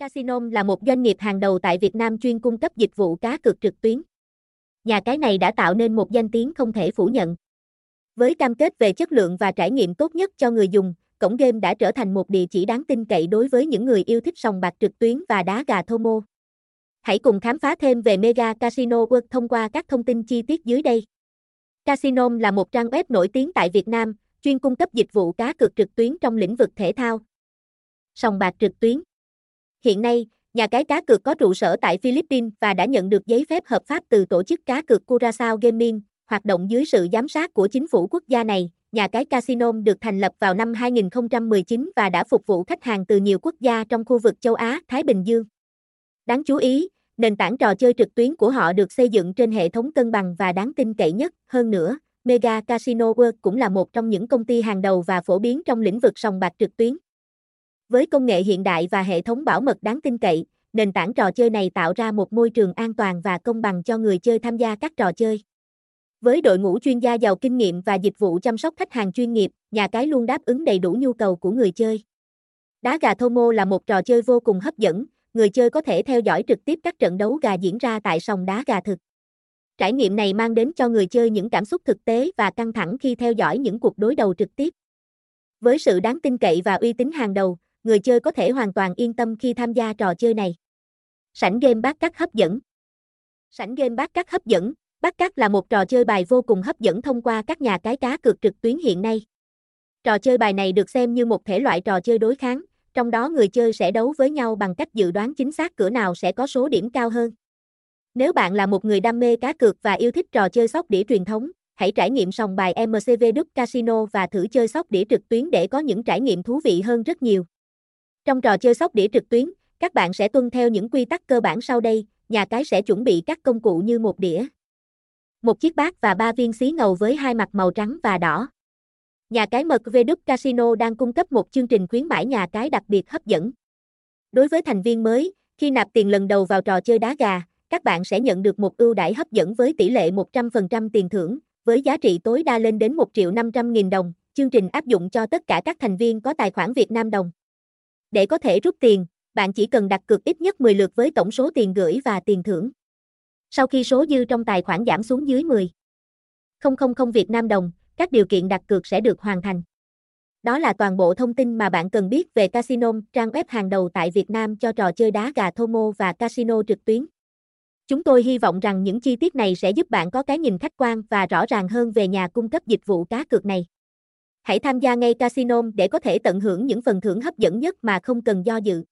Casinom là một doanh nghiệp hàng đầu tại Việt Nam chuyên cung cấp dịch vụ cá cược trực tuyến. Nhà cái này đã tạo nên một danh tiếng không thể phủ nhận. Với cam kết về chất lượng và trải nghiệm tốt nhất cho người dùng, cổng game đã trở thành một địa chỉ đáng tin cậy đối với những người yêu thích sòng bạc trực tuyến và đá gà Thomo. Hãy cùng khám phá thêm về Mega Casino World thông qua các thông tin chi tiết dưới đây. Casino là một trang web nổi tiếng tại Việt Nam, chuyên cung cấp dịch vụ cá cược trực tuyến trong lĩnh vực thể thao. Sòng bạc trực tuyến Hiện nay, nhà cái cá cược có trụ sở tại Philippines và đã nhận được giấy phép hợp pháp từ tổ chức cá cược Curaçao Gaming, hoạt động dưới sự giám sát của chính phủ quốc gia này. Nhà cái Casino được thành lập vào năm 2019 và đã phục vụ khách hàng từ nhiều quốc gia trong khu vực châu Á, Thái Bình Dương. Đáng chú ý, nền tảng trò chơi trực tuyến của họ được xây dựng trên hệ thống cân bằng và đáng tin cậy nhất. Hơn nữa, Mega Casino World cũng là một trong những công ty hàng đầu và phổ biến trong lĩnh vực sòng bạc trực tuyến. Với công nghệ hiện đại và hệ thống bảo mật đáng tin cậy, nền tảng trò chơi này tạo ra một môi trường an toàn và công bằng cho người chơi tham gia các trò chơi. Với đội ngũ chuyên gia giàu kinh nghiệm và dịch vụ chăm sóc khách hàng chuyên nghiệp, nhà cái luôn đáp ứng đầy đủ nhu cầu của người chơi. Đá gà Thomo là một trò chơi vô cùng hấp dẫn, người chơi có thể theo dõi trực tiếp các trận đấu gà diễn ra tại sòng đá gà thực. Trải nghiệm này mang đến cho người chơi những cảm xúc thực tế và căng thẳng khi theo dõi những cuộc đối đầu trực tiếp. Với sự đáng tin cậy và uy tín hàng đầu, người chơi có thể hoàn toàn yên tâm khi tham gia trò chơi này. Sảnh game bát cát hấp dẫn Sảnh game bát cát hấp dẫn, bát cát là một trò chơi bài vô cùng hấp dẫn thông qua các nhà cái cá cược trực tuyến hiện nay. Trò chơi bài này được xem như một thể loại trò chơi đối kháng, trong đó người chơi sẽ đấu với nhau bằng cách dự đoán chính xác cửa nào sẽ có số điểm cao hơn. Nếu bạn là một người đam mê cá cược và yêu thích trò chơi sóc đĩa truyền thống, hãy trải nghiệm sòng bài MCV Đức Casino và thử chơi sóc đĩa trực tuyến để có những trải nghiệm thú vị hơn rất nhiều. Trong trò chơi sóc đĩa trực tuyến, các bạn sẽ tuân theo những quy tắc cơ bản sau đây, nhà cái sẽ chuẩn bị các công cụ như một đĩa, một chiếc bát và ba viên xí ngầu với hai mặt màu trắng và đỏ. Nhà cái MV Casino đang cung cấp một chương trình khuyến mãi nhà cái đặc biệt hấp dẫn. Đối với thành viên mới, khi nạp tiền lần đầu vào trò chơi đá gà, các bạn sẽ nhận được một ưu đãi hấp dẫn với tỷ lệ 100% tiền thưởng, với giá trị tối đa lên đến 1 triệu 500 nghìn đồng. Chương trình áp dụng cho tất cả các thành viên có tài khoản Việt Nam đồng. Để có thể rút tiền, bạn chỉ cần đặt cược ít nhất 10 lượt với tổng số tiền gửi và tiền thưởng. Sau khi số dư trong tài khoản giảm xuống dưới 10 000 Việt Nam đồng, các điều kiện đặt cược sẽ được hoàn thành. Đó là toàn bộ thông tin mà bạn cần biết về Casino, trang web hàng đầu tại Việt Nam cho trò chơi đá gà Thomo và casino trực tuyến. Chúng tôi hy vọng rằng những chi tiết này sẽ giúp bạn có cái nhìn khách quan và rõ ràng hơn về nhà cung cấp dịch vụ cá cược này. Hãy tham gia ngay casino để có thể tận hưởng những phần thưởng hấp dẫn nhất mà không cần do dự.